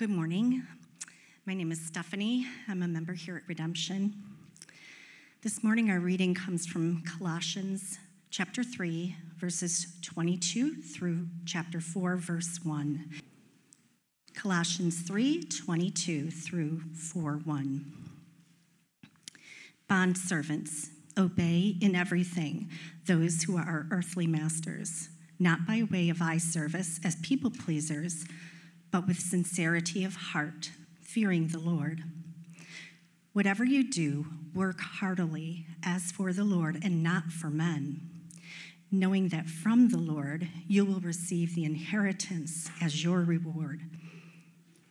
Good morning. My name is Stephanie. I'm a member here at Redemption. This morning, our reading comes from Colossians chapter 3, verses 22 through chapter 4, verse 1. Colossians 3 22 through 4 1. Bond servants, obey in everything those who are earthly masters, not by way of eye service as people pleasers, but with sincerity of heart, fearing the Lord. Whatever you do, work heartily as for the Lord and not for men, knowing that from the Lord you will receive the inheritance as your reward.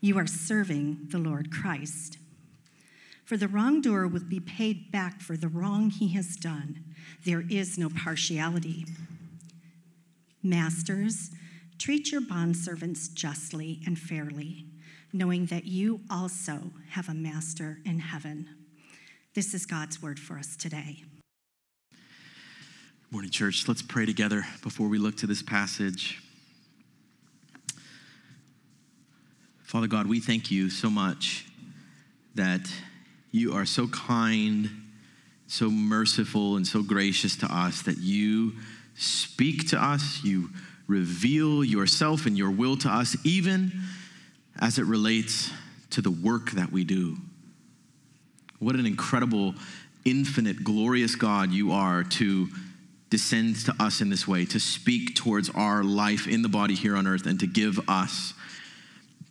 You are serving the Lord Christ. For the wrongdoer will be paid back for the wrong he has done. There is no partiality. Masters, treat your bondservants justly and fairly, knowing that you also have a master in heaven. This is God's word for us today. Morning, church. Let's pray together before we look to this passage. Father God, we thank you so much that you are so kind, so merciful, and so gracious to us that you speak to us, you reveal yourself and your will to us, even as it relates to the work that we do. What an incredible, infinite, glorious God you are to descend to us in this way, to speak towards our life in the body here on earth, and to give us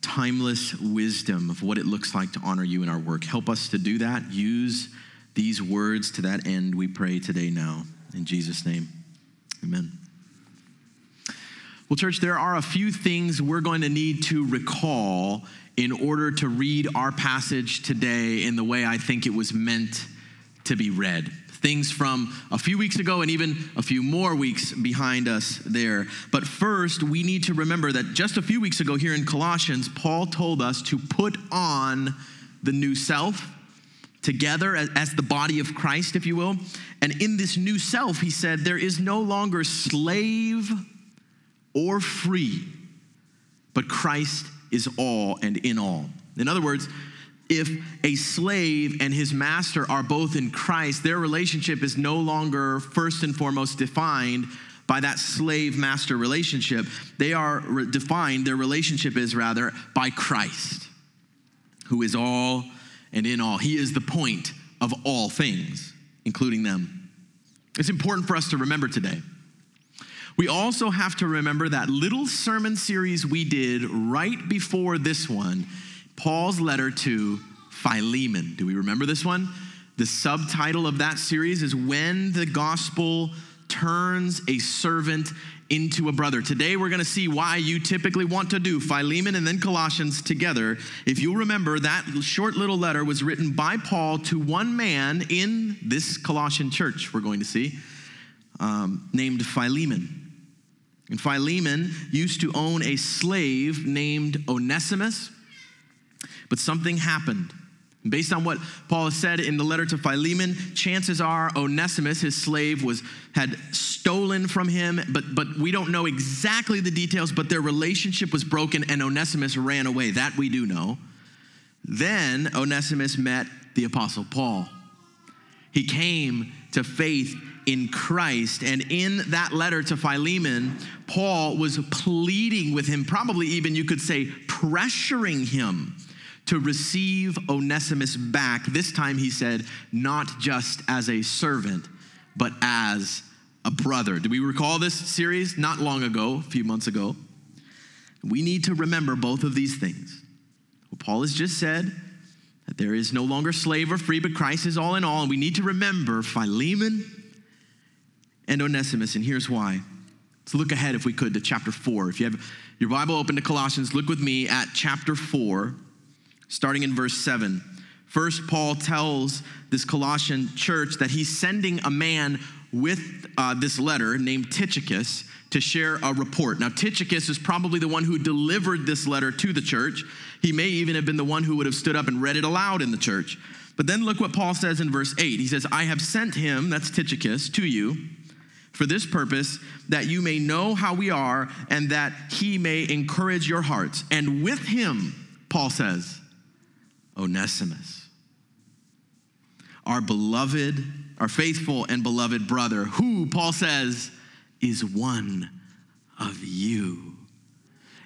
timeless wisdom of what it looks like to honor you in our work. Help us to do that. Use these words to that end, we pray today now. In Jesus' name, amen. Well, church, there are a few things we're going to need to recall in order to read our passage today in the way I think it was meant to be read things from a few weeks ago and even a few more weeks behind us there. But first, we need to remember that just a few weeks ago here in Colossians, Paul told us to put on the new self together as, the body of Christ, if you will. And in this new self, he said, there is no longer slave or free, but Christ is all and in all. In other words, if a slave and his master are both in Christ, their relationship is no longer first and foremost defined by that slave master relationship. They are re- defined, their relationship is rather by Christ, who is all and in all. He is the point of all things, including them. It's important for us to remember today. We also have to remember that little sermon series we did right before this one Paul's letter to Philemon. Do we remember this one? The subtitle of that series is When the Gospel Turns a Servant into a Brother. Today we're going to see why you typically want to do Philemon and then Colossians together. If you'll remember, that short little letter was written by Paul to one man in this Colossian church, we're going to see, um, named Philemon. And Philemon used to own a slave named Onesimus. But something happened. Based on what Paul has said in the letter to Philemon, chances are Onesimus, his slave, was had stolen from him, but but we don't know exactly the details, but their relationship was broken and Onesimus ran away. That we do know. Then Onesimus met the apostle Paul. He came to faith in Christ. And in that letter to Philemon, Paul was pleading with him, probably even you could say pressuring him to receive Onesimus back. This time he said, not just as a servant, but as a brother. Do we recall this series not long ago, a few months ago? We need to remember both of these things. What Paul has just said, that there is no longer slave or free, but Christ is all in all. And we need to remember Philemon and Onesimus. And here's why. Let's look ahead, if we could, to chapter 4. If you have your Bible open to Colossians, look with me at chapter 4 starting in verse 7. First, Paul tells this Colossian church that he's sending a man with uh, this letter named Tychicus to share a report. Now, Tychicus is probably the one who delivered this letter to the church. He may even have been the one who would have stood up and read it aloud in the church. But then look what Paul says in verse 8. He says, I have sent him, that's Tychicus, to you for this purpose, that you may know how we are and that he may encourage your hearts. And with him, Paul says, Onesimus, our beloved, our faithful and beloved brother, who, Paul says, is one of you.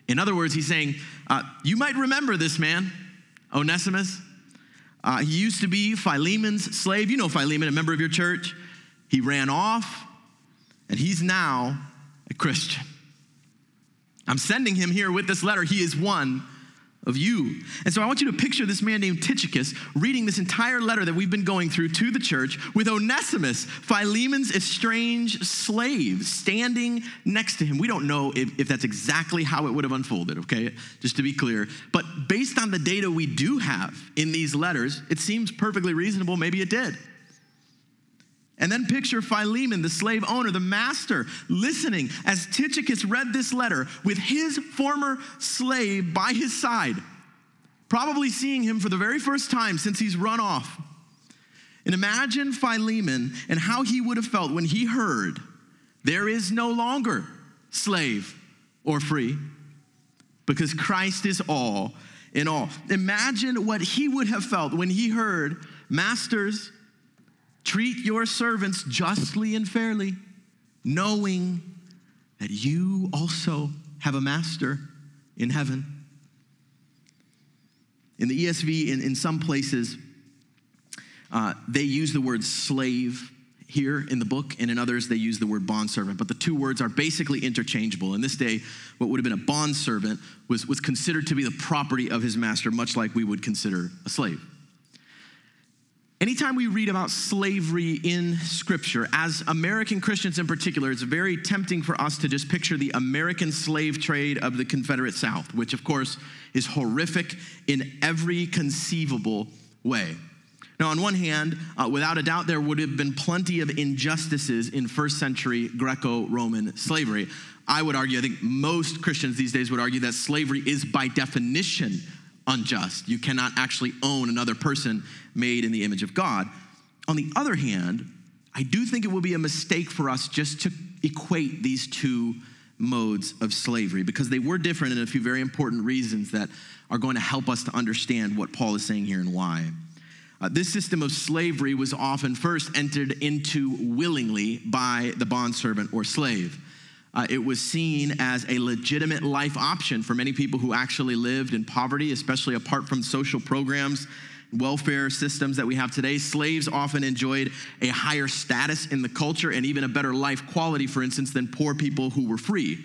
In other words, he's saying, uh, You might remember this man, Onesimus. Uh, he used to be Philemon's slave. You know Philemon, a member of your church. He ran off, and he's now a Christian. I'm sending him here with this letter. He is one of you. And so I want you to picture this man named Tychicus reading this entire letter that we've been going through to the church with Onesimus, Philemon's estranged slave, standing next to him. We don't know if, if that's exactly how it would have unfolded, okay? Just to be clear. But based on the data we do have in these letters, it seems perfectly reasonable. Maybe it did. And then picture Philemon, the slave owner, the master, listening as Tychicus read this letter with his former slave by his side, probably seeing him for the very first time since he's run off. And imagine Philemon and how he would have felt when he heard there is no longer slave or free because Christ is all in all. Imagine what he would have felt when he heard, Masters, Treat your servants justly and fairly, knowing that you also have a master in heaven. In the ESV, in, in some places, uh, they use the word slave here in the book, and in others, they use the word bondservant. But the two words are basically interchangeable. In this day, what would have been a bondservant was, was considered to be the property of his master, much like we would consider a slave. Anytime we read about slavery in Scripture, as American Christians in particular, it's very tempting for us to just picture the American slave trade of the Confederate South, which of course is horrific in every conceivable way. Now, on one hand, uh, without a doubt, there would have been plenty of injustices in first century Greco Roman slavery. I would argue, I think most Christians these days would argue that slavery is by definition unjust. You cannot actually own another person made in the image of God. On the other hand, I do think it will be a mistake for us just to equate these two modes of slavery because they were different in a few very important reasons that are going to help us to understand what Paul is saying here and why. Uh, this system of slavery was often first entered into willingly by the bondservant or slave. Uh, it was seen as a legitimate life option for many people who actually lived in poverty, especially apart from social programs, welfare systems that we have today. Slaves often enjoyed a higher status in the culture and even a better life quality, for instance, than poor people who were free.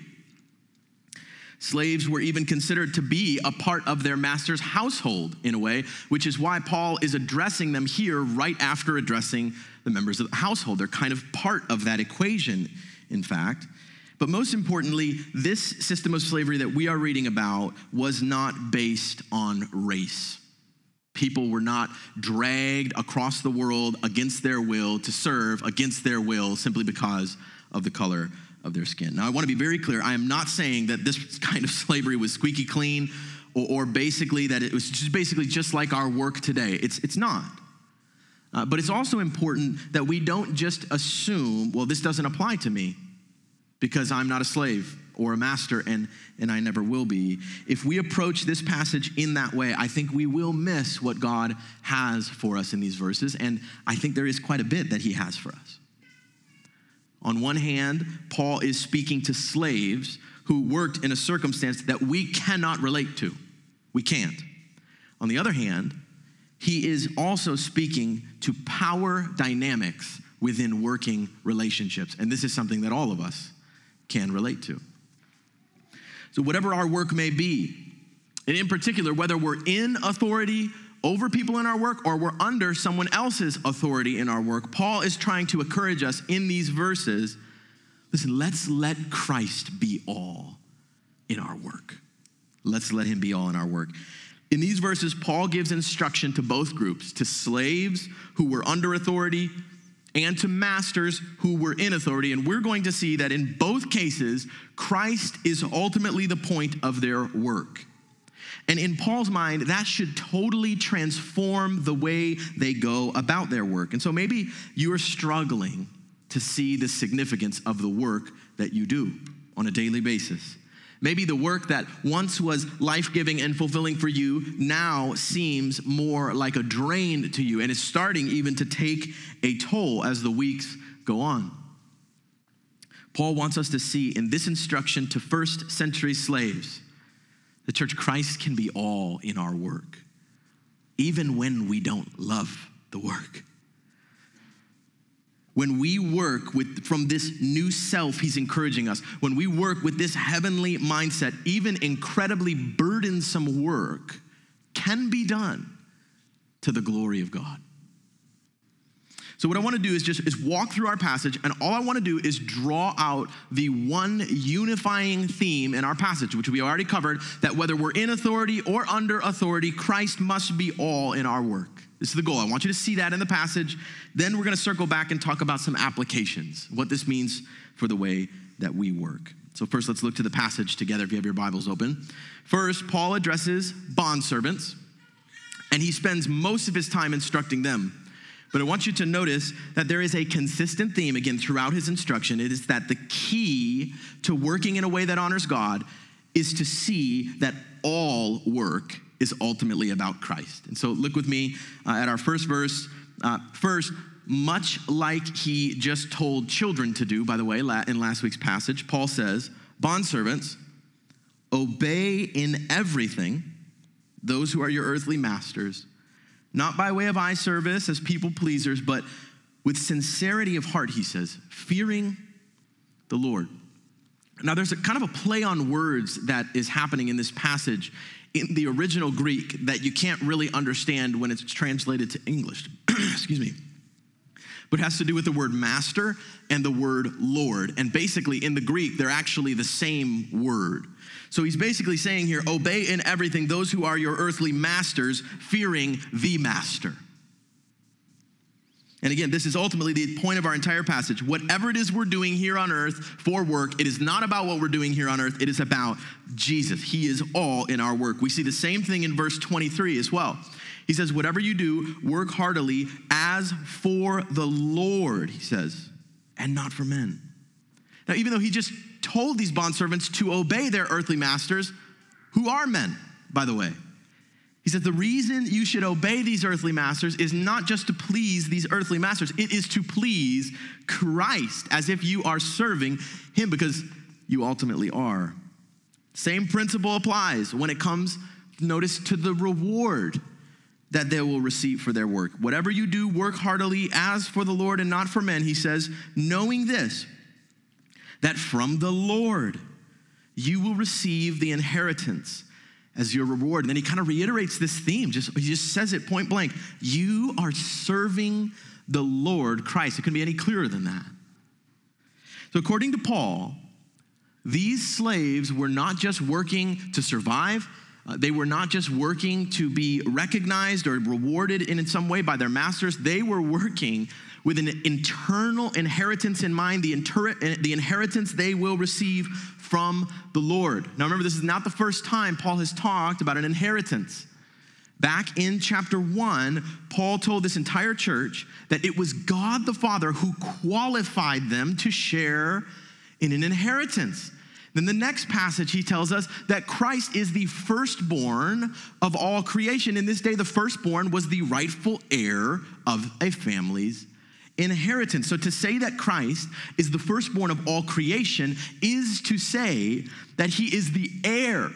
Slaves were even considered to be a part of their master's household in a way, which is why Paul is addressing them here right after addressing the members of the household. They're kind of part of that equation, in fact. But most importantly, this system of slavery that we are reading about was not based on race. People were not dragged across the world against their will to serve against their will simply because of the color of their skin. Now, I want to be very clear. I am not saying that this kind of slavery was squeaky clean or, or basically that it was just basically just like our work today. It's, it's not. Uh, but it's also important that we don't just assume, well, this doesn't apply to me because I'm not a slave or a master and, and I never will be. If we approach this passage in that way, I think we will miss what God has for us in these verses. And I think there is quite a bit that He has for us. On one hand, Paul is speaking to slaves who worked in a circumstance that we cannot relate to. We can't. On the other hand, he is also speaking to power dynamics within working relationships. And this is something that all of us can relate to. So, whatever our work may be, and in particular, whether we're in authority over people in our work or we're under someone else's authority in our work, Paul is trying to encourage us in these verses listen, let's let Christ be all in our work. Let's let him be all in our work. In these verses, Paul gives instruction to both groups to slaves who were under authority and to masters who were in authority. And we're going to see that in both cases, Christ is ultimately the point of their work. And in Paul's mind, that should totally transform the way they go about their work. And so maybe you're struggling to see the significance of the work that you do on a daily basis. Maybe the work that once was life giving and fulfilling for you now seems more like a drain to you, and it's starting even to take a toll as the weeks go on. Paul wants us to see in this instruction to first century slaves the church Christ can be all in our work, even when we don't love the work when we work with from this new self he's encouraging us. When we work with this heavenly mindset even incredibly burdensome work can be done to the glory of god. So what i want to do is just is walk through our passage and all i want to do is draw out the one unifying theme in our passage which we already covered that whether we're in authority or under authority christ must be all in our work this is the goal. I want you to see that in the passage. Then we're going to circle back and talk about some applications, what this means for the way that we work. So, first, let's look to the passage together if you have your Bibles open. First, Paul addresses bondservants, and he spends most of his time instructing them. But I want you to notice that there is a consistent theme, again, throughout his instruction. It is that the key to working in a way that honors God is to see that all work is ultimately about Christ. And so look with me uh, at our first verse. Uh, first, much like he just told children to do, by the way, in last week's passage, Paul says, Bondservants, obey in everything those who are your earthly masters, not by way of eye service as people pleasers, but with sincerity of heart, he says, fearing the Lord. Now, there's a kind of a play on words that is happening in this passage in the original Greek that you can't really understand when it's translated to English. Excuse me. But it has to do with the word master and the word Lord. And basically, in the Greek, they're actually the same word. So he's basically saying here obey in everything those who are your earthly masters, fearing the master. And again, this is ultimately the point of our entire passage. Whatever it is we're doing here on earth for work, it is not about what we're doing here on earth, it is about Jesus. He is all in our work. We see the same thing in verse 23 as well. He says, Whatever you do, work heartily as for the Lord, he says, and not for men. Now, even though he just told these bondservants to obey their earthly masters, who are men, by the way, he said, The reason you should obey these earthly masters is not just to please these earthly masters, it is to please Christ, as if you are serving Him, because you ultimately are. Same principle applies when it comes, notice, to the reward that they will receive for their work. Whatever you do, work heartily as for the Lord and not for men, he says, knowing this, that from the Lord you will receive the inheritance as your reward. And then he kind of reiterates this theme, just he just says it point blank. You are serving the Lord Christ. It couldn't be any clearer than that. So according to Paul, these slaves were not just working to survive, uh, they were not just working to be recognized or rewarded in, in some way by their masters. They were working with an internal inheritance in mind, the, inter- the inheritance they will receive from the Lord. Now, remember, this is not the first time Paul has talked about an inheritance. Back in chapter one, Paul told this entire church that it was God the Father who qualified them to share in an inheritance. Then the next passage, he tells us that Christ is the firstborn of all creation. In this day, the firstborn was the rightful heir of a family's inheritance. So to say that Christ is the firstborn of all creation is to say that he is the heir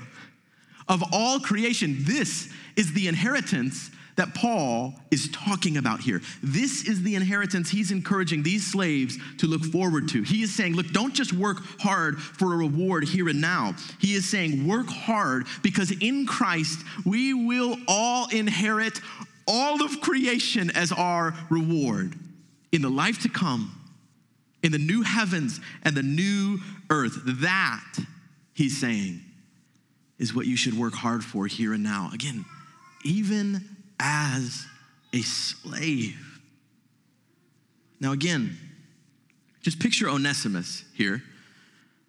of all creation. This is the inheritance that Paul is talking about here. This is the inheritance he's encouraging these slaves to look forward to. He is saying, look, don't just work hard for a reward here and now. He is saying, work hard because in Christ we will all inherit all of creation as our reward in the life to come, in the new heavens and the new earth. That, he's saying, is what you should work hard for here and now. Again, even as a slave. Now, again, just picture Onesimus here,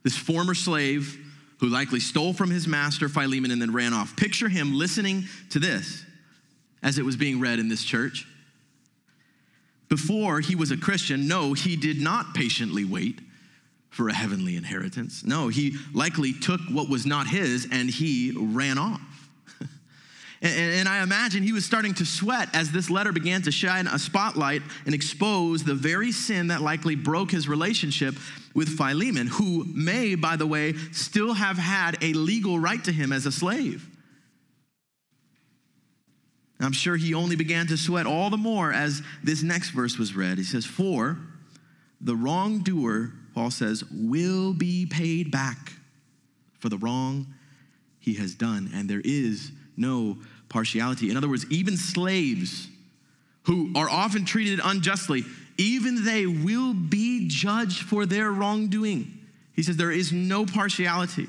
this former slave who likely stole from his master Philemon and then ran off. Picture him listening to this as it was being read in this church. Before he was a Christian, no, he did not patiently wait for a heavenly inheritance. No, he likely took what was not his and he ran off. and, I imagine he was starting to sweat as this letter began to shine a spotlight and expose the very sin that likely broke his relationship with Philemon, who may, by the way, still have had a legal right to him as a slave. I'm sure he only began to sweat all the more as this next verse was read. He says, For the wrongdoer, Paul says, will be paid back for the wrong he has done, and there is no partiality. In other words, even slaves who are often treated unjustly, even they will be judged for their wrongdoing. He says there is no partiality.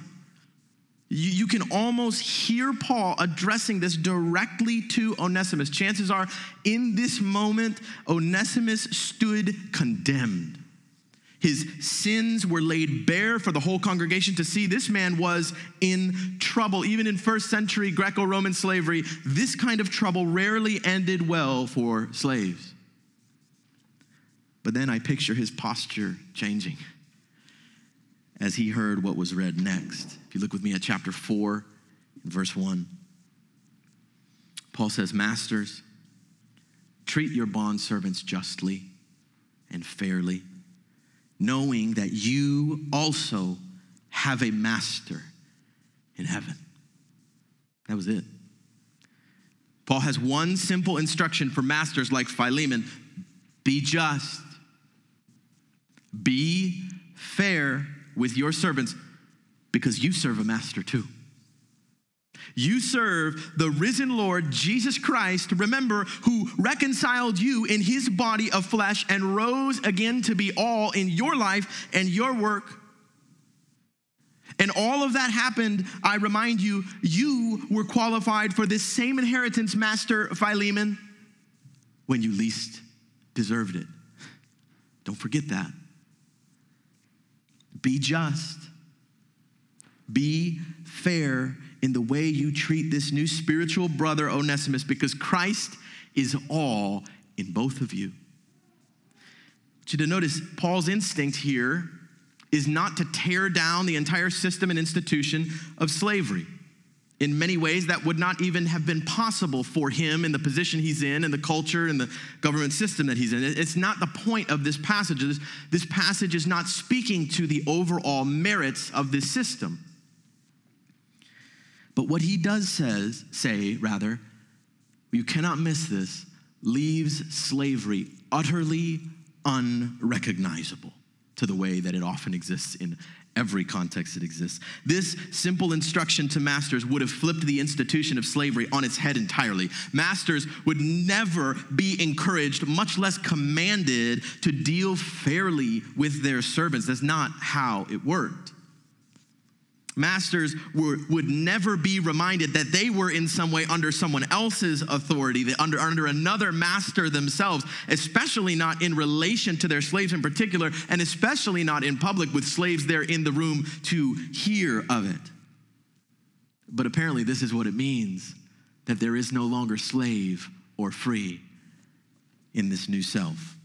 You, you can almost hear Paul addressing this directly to Onesimus. Chances are, in this moment, Onesimus stood condemned. His sins were laid bare for the whole congregation to see. This man was in trouble. Even in first century Greco Roman slavery, this kind of trouble rarely ended well for slaves. But then I picture his posture changing as he heard what was read next. If you look with me at chapter 4, verse 1, Paul says, Masters, treat your bondservants justly and fairly, knowing that you also have a master in heaven. That was it. Paul has one simple instruction for masters like Philemon be just, be fair with your servants because you serve a master too. You serve the risen Lord Jesus Christ, remember, who reconciled you in his body of flesh and rose again to be all in your life and your work. And all of that happened, I remind you, you were qualified for this same inheritance, Master Philemon, when you least deserved it. Don't forget that. Be just. Be fair in the way you treat this new spiritual brother, Onesimus, because Christ is all in both of you. You to notice Paul's instinct here is not to tear down the entire system and institution of slavery. In many ways, that would not even have been possible for him in the position he's in, and the culture and the government system that he's in. It's not the point of this passage. This, this passage is not speaking to the overall merits of this system. But what he does says, say, rather, you cannot miss this, leaves slavery utterly unrecognizable to the way that it often exists in every context it exists. This simple instruction to masters would have flipped the institution of slavery on its head entirely. Masters would never be encouraged, much less commanded, to deal fairly with their servants. That's not how it worked. Masters were, would never be reminded that they were in some way under someone else's authority, under, under another master themselves, especially not in relation to their slaves in particular, and especially not in public with slaves there in the room to hear of it. But apparently, this is what it means that there is no longer slave or free in this new self.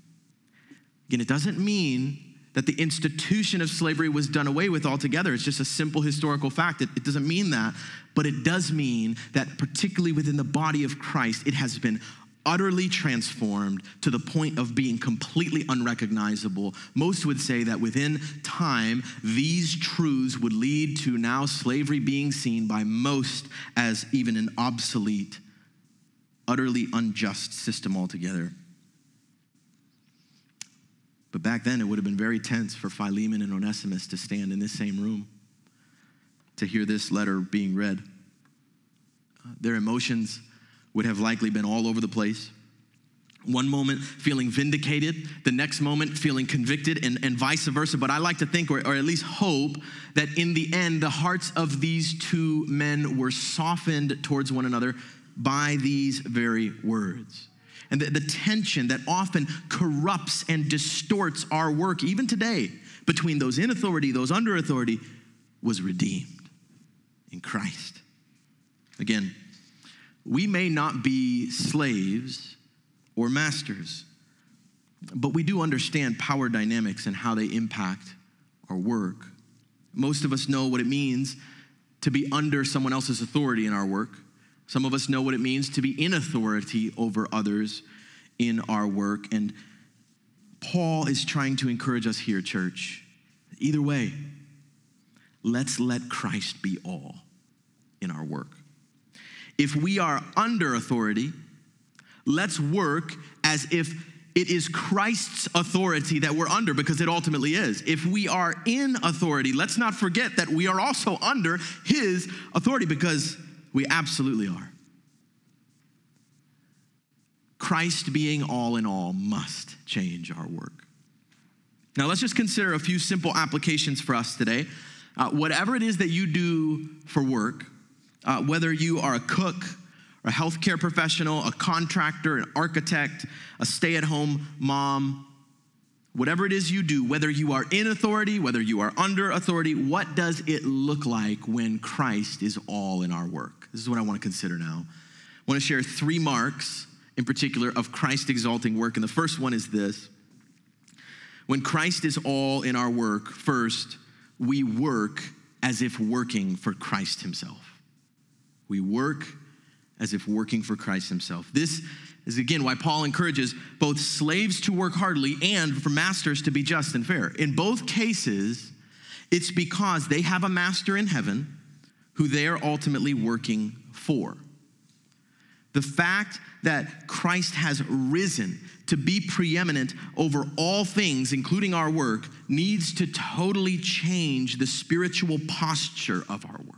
Again, it doesn't mean that the institution of slavery was done away with altogether. It's just a simple historical fact. It, it, doesn't mean that, but it does mean that, particularly within the body of Christ, it has been utterly transformed to the point of being completely unrecognizable. Most would say that within time, these truths would lead to now slavery being seen by most as even an obsolete, utterly unjust system altogether. But back then, it would have been very tense for Philemon and Onesimus to stand in this same room to hear this letter being read. Uh, their emotions would have likely been all over the place. One moment feeling vindicated, the next moment feeling convicted, and, and vice versa. But I like to think, or, or at least hope, that in the end, the hearts of these two men were softened towards one another by these very words and the, the tension that often corrupts and distorts our work, even today, between those in authority, those under authority, was redeemed in Christ. Again, we may not be slaves or masters, but we do understand power dynamics and how they impact our work. Most of us know what it means to be under someone else's authority in our work. Some of us know what it means to be in authority over others in our work. And Paul is trying to encourage us here, church. Either way, let's let Christ be all in our work. If we are under authority, let's work as if it is Christ's authority that we're under because it ultimately is. If we are in authority, let's not forget that we are also under his authority because we absolutely are. Christ being all in all must change our work. Now, let's just consider a few simple applications for us today. Uh, whatever it is that you do for work, uh, whether you are a cook, a healthcare professional, a contractor, an architect, a stay at home mom, whatever it is you do, whether you are in authority, whether you are under authority, what does it look like when Christ is all in our work? This is what I want to consider now. I want to share three marks in particular of Christ exalting work. And the first one is this when Christ is all in our work, first, we work as if working for Christ Himself. We work as if working for Christ himself. This is again why Paul encourages both slaves to work hardly and for masters to be just and fair. In both cases, it's because they have a master in heaven who they are ultimately working for. The fact that Christ has risen to be preeminent over all things, including our work, needs to totally change the spiritual posture of our work.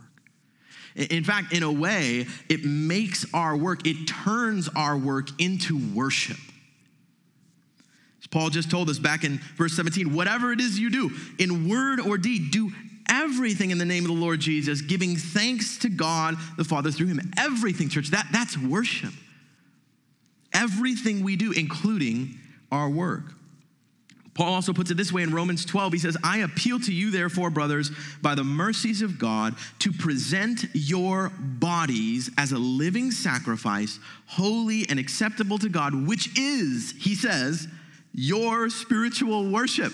In fact, in a way, it makes our work, it turns our work into worship. As Paul just told us back in verse 17 whatever it is you do, in word or deed, do everything in the name of the Lord Jesus, giving thanks to God the Father through him. Everything, church, that, that's worship. Everything we do, including our work. Paul also puts it this way in Romans 12. He says, I appeal to you, therefore, brothers, by the mercies of God, to present your bodies as a living sacrifice, holy and acceptable to God, which is, he says, your spiritual worship.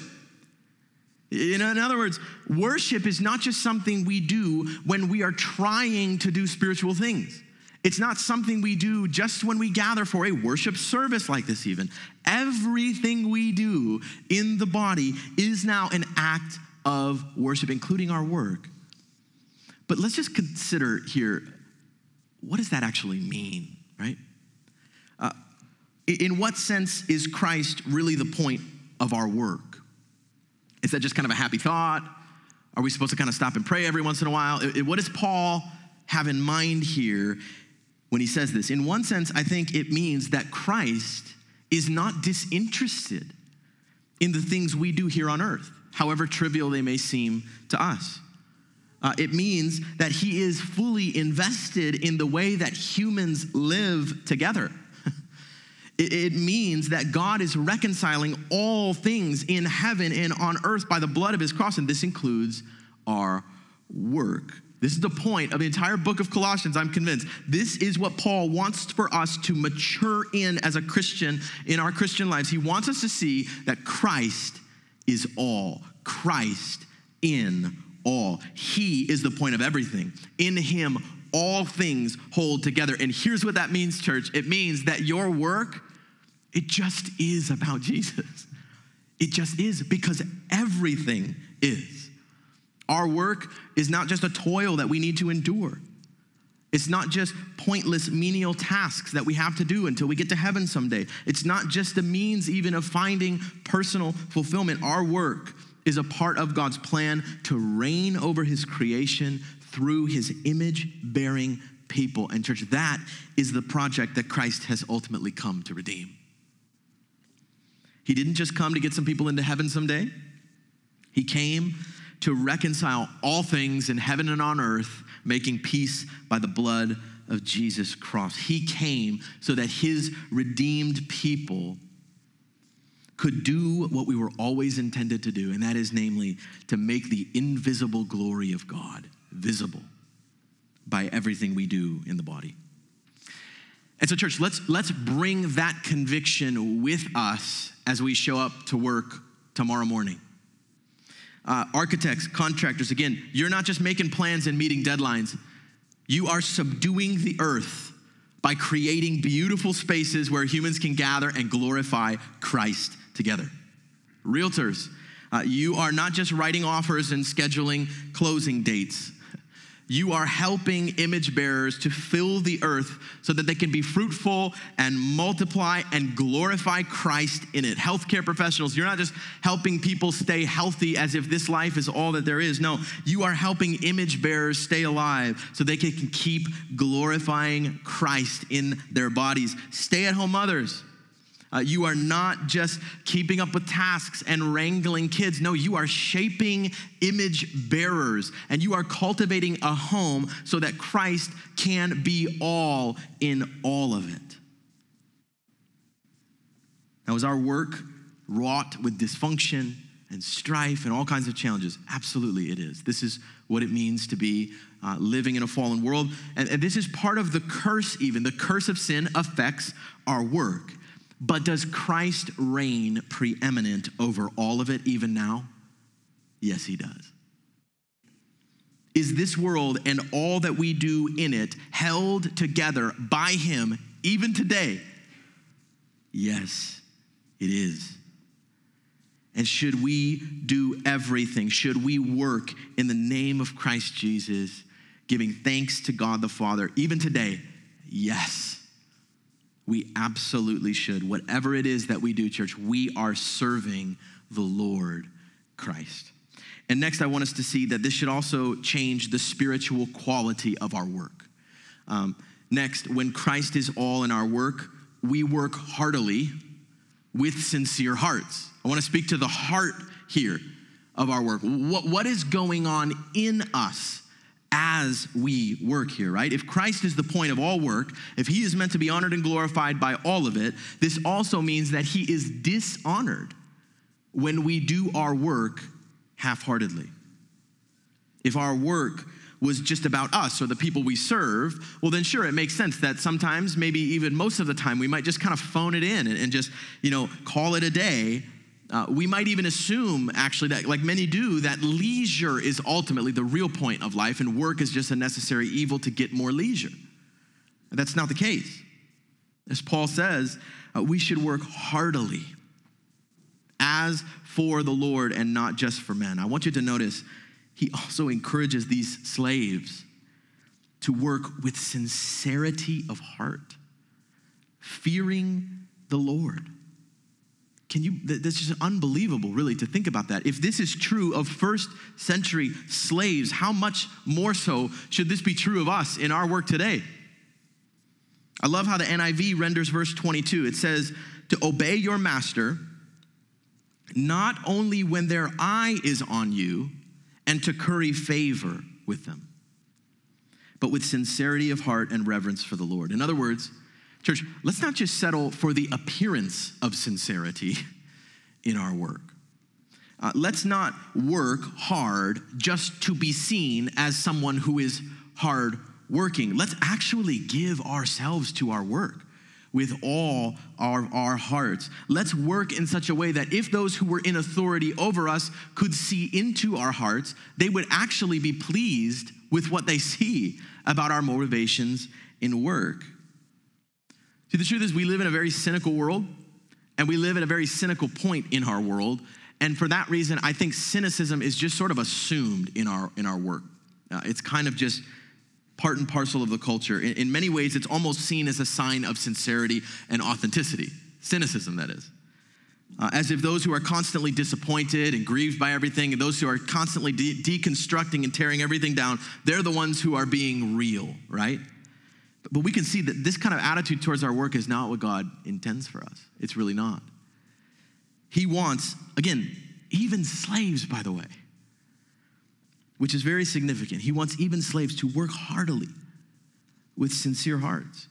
In other words, worship is not just something we do when we are trying to do spiritual things. It's not something we do just when we gather for a worship service like this, even. Everything we do in the body is now an act of worship, including our work. But let's just consider here what does that actually mean, right? Uh, in what sense is Christ really the point of our work? Is that just kind of a happy thought? Are we supposed to kind of stop and pray every once in a while? What does Paul have in mind here when he says this. In one sense, I think it means that Christ is not disinterested in the things we do here on earth, however trivial they may seem to us. Uh, it means that he is fully invested in the way that humans live together. it, it means that God is reconciling all things in heaven and on earth by the blood of his cross, and this includes our work. This is the point of the entire book of Colossians, I'm convinced. This is what Paul wants for us to mature in as a Christian in our Christian lives. He wants us to see that Christ is all, Christ in all. He is the point of everything. In Him, all things hold together. And here's what that means, church it means that your work, it just is about Jesus. It just is because everything is. Our work is not just a toil that we need to endure. It's not just pointless menial tasks that we have to do until we get to heaven someday. It's not just a means even of finding personal fulfillment. Our work is a part of God's plan to reign over his creation through his image bearing people. And, church, that is the project that Christ has ultimately come to redeem. He didn't just come to get some people into heaven someday, he came to reconcile all things in heaven and on earth, making peace by the blood of Jesus' cross. He came so that his redeemed people could do what we were always intended to do, and that is, namely, to make the invisible glory of God visible by everything we do in the body. And so, church, let's, let's bring that conviction with us as we show up to work tomorrow morning. Uh, architects, contractors, again, you're not just making plans and meeting deadlines, you are subduing the earth by creating beautiful spaces where humans can gather and glorify Christ together. Realtors, uh, you are not just writing offers and scheduling closing dates. You are helping image bearers to fill the earth so that they can be fruitful and multiply and glorify Christ in it. Healthcare professionals, you're not just helping people stay healthy as if this life is all that there is. No, you are helping image bearers stay alive so they can keep glorifying Christ in their bodies. Stay at home mothers. Uh, you are not just keeping up with tasks and wrangling kids. No, you are shaping image bearers and you are cultivating a home so that Christ can be all in all of it. Now, is our work wrought with dysfunction and strife and all kinds of challenges? Absolutely, it is. This is what it means to be uh, living in a fallen world. And, and this is part of the curse, even. The curse of sin affects our work. But does Christ reign preeminent over all of it even now? Yes, he does. Is this world and all that we do in it held together by him even today? Yes, it is. And should we do everything? Should we work in the name of Christ Jesus, giving thanks to God the Father even today? Yes. We absolutely should. Whatever it is that we do, church, we are serving the Lord Christ. And next, I want us to see that this should also change the spiritual quality of our work. Um, next, when Christ is all in our work, we work heartily with sincere hearts. I want to speak to the heart here of our work. What, what is going on in us as we work here, right? If Christ is the point of all work, if he is meant to be honored and glorified by all of it, this also means that he is dishonored when we do our work half heartedly. If our work was just about us or the people we serve, well, then sure, it makes sense that sometimes, maybe even most of the time, we might just kind of phone it in and, and just, you know, call it a day uh, we might even assume, actually, that like many do, that leisure is ultimately the real point of life and work is just a necessary evil to get more leisure. That's not the case. As Paul says, uh, we should work heartily as for the Lord and not just for men. I want you to notice he also encourages these slaves to work with sincerity of heart, fearing the Lord. Can you, that's just unbelievable, really, to think about that. If this is true of first century slaves, how much more so should this be true of us in our work today? I love how the NIV renders verse 22. It says, to obey your master, not only when their eye is on you, and to curry favor with them, but with sincerity of heart and reverence for the Lord. In other words, Church, let's not just settle for the appearance of sincerity in our work. Uh, let's not work hard just to be seen as someone who is hard working. Let's actually give ourselves to our work with all our, our hearts. Let's work in such a way that if those who were in authority over us could see into our hearts, they would actually be pleased with what they see about our motivations in work. See, the truth is, we live in a very cynical world, and we live at a very cynical point in our world. And for that reason, I think cynicism is just sort of assumed in our, in our work. Uh, it's kind of just part and parcel of the culture. In, in many ways, it's almost seen as a sign of sincerity and authenticity. Cynicism, that is. Uh, as if those who are constantly disappointed and grieved by everything, and those who are constantly de- deconstructing and tearing everything down, they're the ones who are being real, right? But we can see that this kind of attitude towards our work is not what God intends for us. It's really not. He wants, again, even slaves, by the way, which is very significant. He wants even slaves to work heartily with sincere hearts.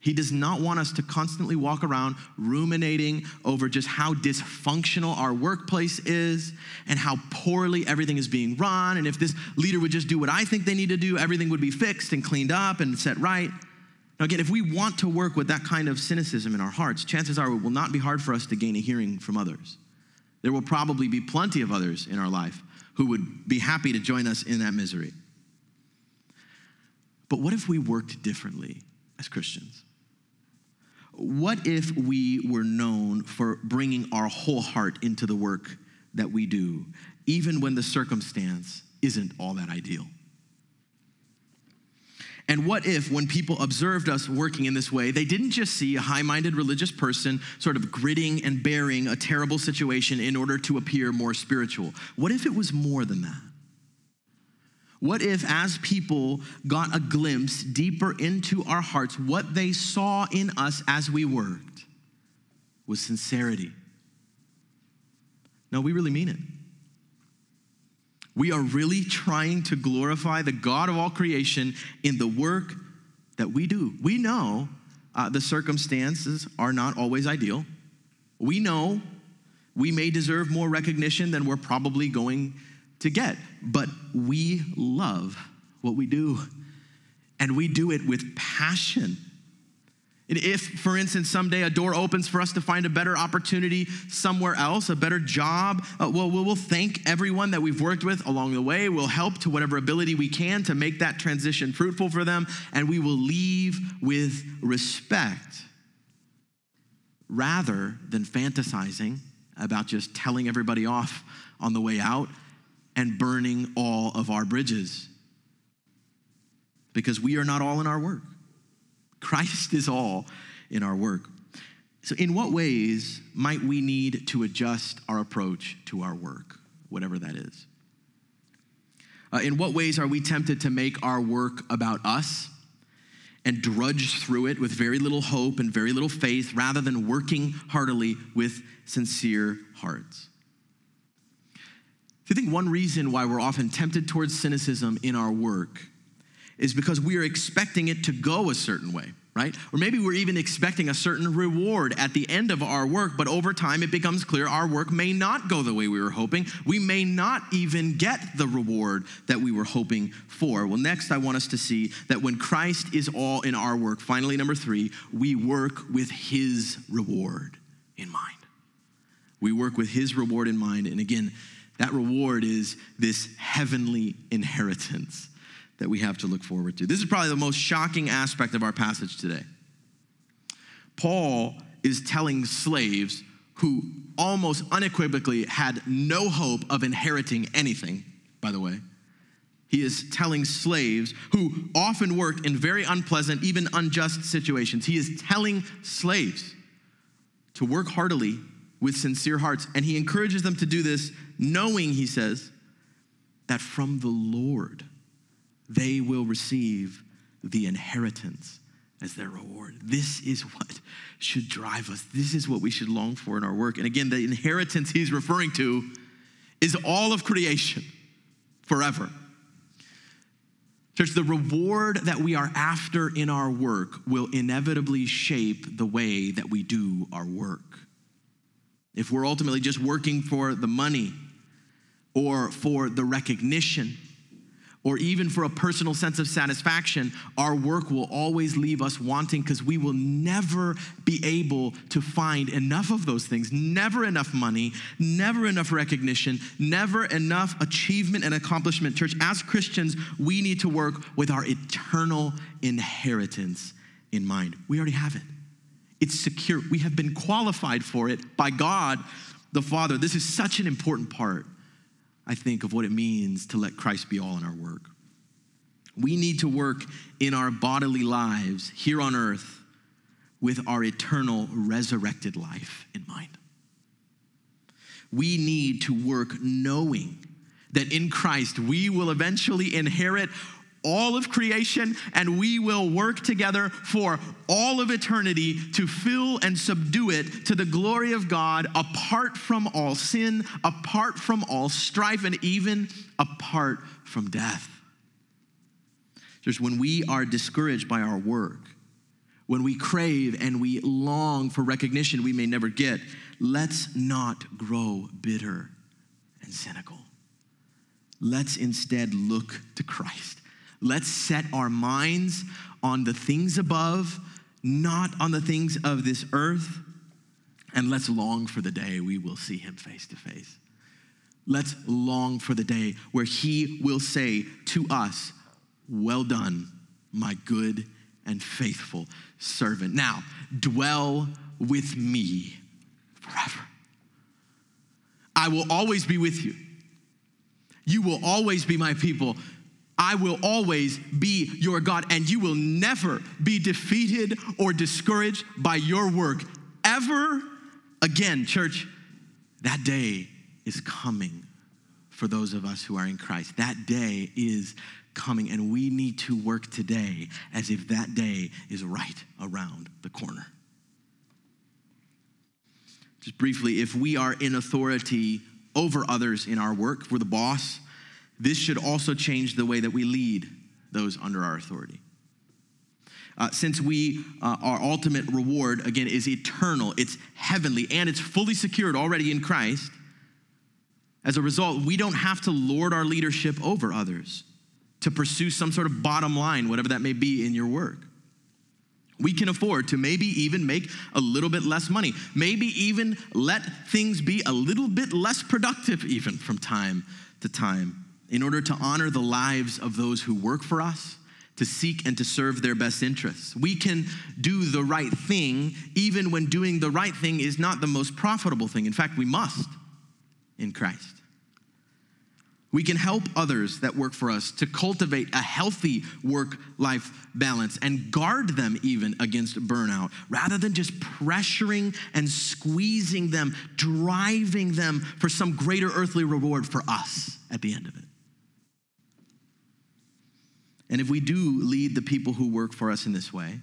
He does not want us to constantly walk around ruminating over just how dysfunctional our workplace is and how poorly everything is being run. And if this leader would just do what I think they need to do, everything would be fixed and cleaned up and set right. Now, again, if we want to work with that kind of cynicism in our hearts, chances are it will not be hard for us to gain a hearing from others. There will probably be plenty of others in our life who would be happy to join us in that misery. But what if we worked differently as Christians? What if we were known for bringing our whole heart into the work that we do, even when the circumstance isn't all that ideal? And what if, when people observed us working in this way, they didn't just see a high minded religious person sort of gritting and bearing a terrible situation in order to appear more spiritual? What if it was more than that? What if, as people got a glimpse deeper into our hearts, what they saw in us as we worked was sincerity? No, we really mean it. We are really trying to glorify the God of all creation in the work that we do. We know uh, the circumstances are not always ideal. We know we may deserve more recognition than we're probably going to get, but we love what we do, and we do it with passion. And if, for instance, someday a door opens for us to find a better opportunity somewhere else, a better job, uh, well, we'll thank everyone that we've worked with along the way. We'll help to whatever ability we can to make that transition fruitful for them, and we will leave with respect rather than fantasizing about just telling everybody off on the way out and burning all of our bridges. Because we are not all in our work. Christ is all in our work. So, in what ways might we need to adjust our approach to our work, whatever that is? Uh, in what ways are we tempted to make our work about us and drudge through it with very little hope and very little faith rather than working heartily with sincere hearts? I think one reason why we're often tempted towards cynicism in our work is because we are expecting it to go a certain way, right? Or maybe we're even expecting a certain reward at the end of our work, but over time it becomes clear our work may not go the way we were hoping. We may not even get the reward that we were hoping for. Well, next, I want us to see that when Christ is all in our work, finally, number three, we work with his reward in mind. We work with his reward in mind. And again, that reward is this heavenly inheritance that we have to look forward to. This is probably the most shocking aspect of our passage today. Paul is telling slaves who almost unequivocally had no hope of inheriting anything, by the way. He is telling slaves who often worked in very unpleasant, even unjust situations. He is telling slaves to work heartily with sincere hearts. And he encourages them to do this, knowing, he says, that from the Lord they will receive the inheritance as their reward. This is what should drive us. This is what we should long for in our work. And again, the inheritance he's referring to is all of creation forever. Church, the reward that we are after in our work will inevitably shape the way that we do our work. If we're ultimately just working for the money or for the recognition, or even for a personal sense of satisfaction, our work will always leave us wanting because we will never be able to find enough of those things. Never enough money, never enough recognition, never enough achievement and accomplishment. Church, as Christians, we need to work with our eternal inheritance in mind. We already have it, it's secure. We have been qualified for it by God the Father. This is such an important part I think, of what it means to let Christ be all in our work. We need to work in our bodily lives here on earth with our eternal resurrected life in mind. We need to work knowing that in Christ we will eventually inherit all of creation, and we will work together for all of eternity to fill and subdue it to the glory of God, apart from all sin, apart from all strife, and even apart from death. Just when we are discouraged by our work, when we crave and we long for recognition we may never get, let's not grow bitter and cynical. Let's instead look to Christ Let's set our minds on the things above, not on the things of this earth. And let's long for the day we will see him face to face. Let's long for the day where he will say to us, Well done, my good and faithful servant. Now, dwell with me forever. I will always be with you. You will always be my people. I will always be your God, and you will never be defeated or discouraged by your work ever again. Church, that day is coming for those of us who are in Christ. That day is coming, and we need to work today as if that day is right around the corner. Just briefly, if we are in authority over others in our work, we're the boss, this should also change the way that we lead those under our authority. Uh, since we, uh, our ultimate reward, again, is eternal, it's heavenly, and it's fully secured already in Christ. As a result, we don't have to lord our leadership over others to pursue some sort of bottom line, whatever that may be in your work. We can afford to maybe even make a little bit less money, maybe even let things be a little bit less productive, even from time to time, in order to honor the lives of those who work for us, to seek and to serve their best interests. We can do the right thing, even when doing the right thing is not the most profitable thing. In fact, we must in Christ. We can help others that work for us to cultivate a healthy work life balance and guard them even against burnout rather than just pressuring and squeezing them, driving them for some greater earthly reward for us at the end of it. And if we do lead the people who work for us in this way,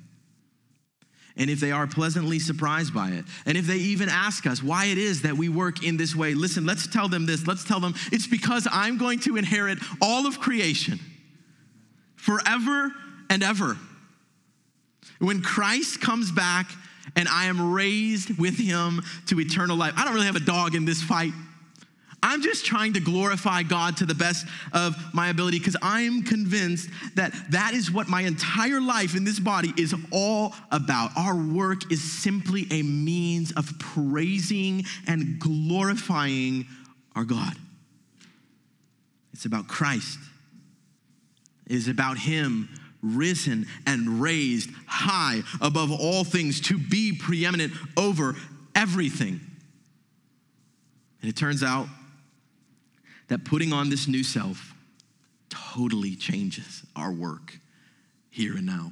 and if they are pleasantly surprised by it, and if they even ask us why it is that we work in this way, listen, let's tell them this. Let's tell them it's because I'm going to inherit all of creation forever and ever. When Christ comes back and I am raised with him to eternal life, I don't really have a dog in this fight. I'm just trying to glorify God to the best of my ability because I am convinced that that is what my entire life in this body is all about. Our work is simply a means of praising and glorifying our God. It's about Christ, it is about Him risen and raised high above all things to be preeminent over everything. And it turns out that putting on this new self totally changes our work here and now.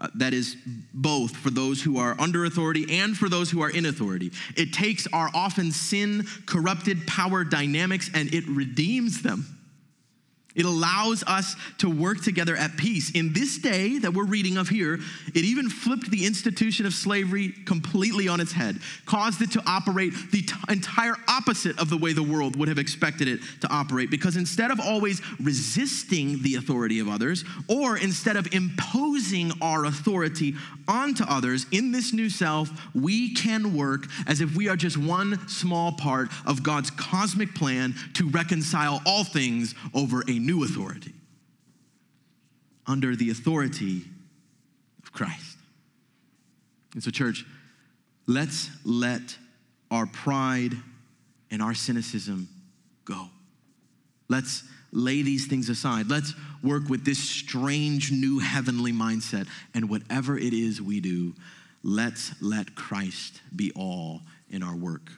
Uh, that is both for those who are under authority and for those who are in authority. It takes our often sin corrupted power dynamics and it redeems them. It allows us to work together at peace. In this day that we're reading of here, it even flipped the institution of slavery completely on its head, caused it to operate the t- entire opposite of the way the world would have expected it to operate. Because instead of always resisting the authority of others, or instead of imposing our authority onto others, in this new self, we can work as if we are just one small part of God's cosmic plan to reconcile all things over a new authority under the authority of Christ. And so, church, let's let our pride and our cynicism go. Let's lay these things aside. Let's work with this strange new heavenly mindset. And whatever it is we do, let's let Christ be all in our work.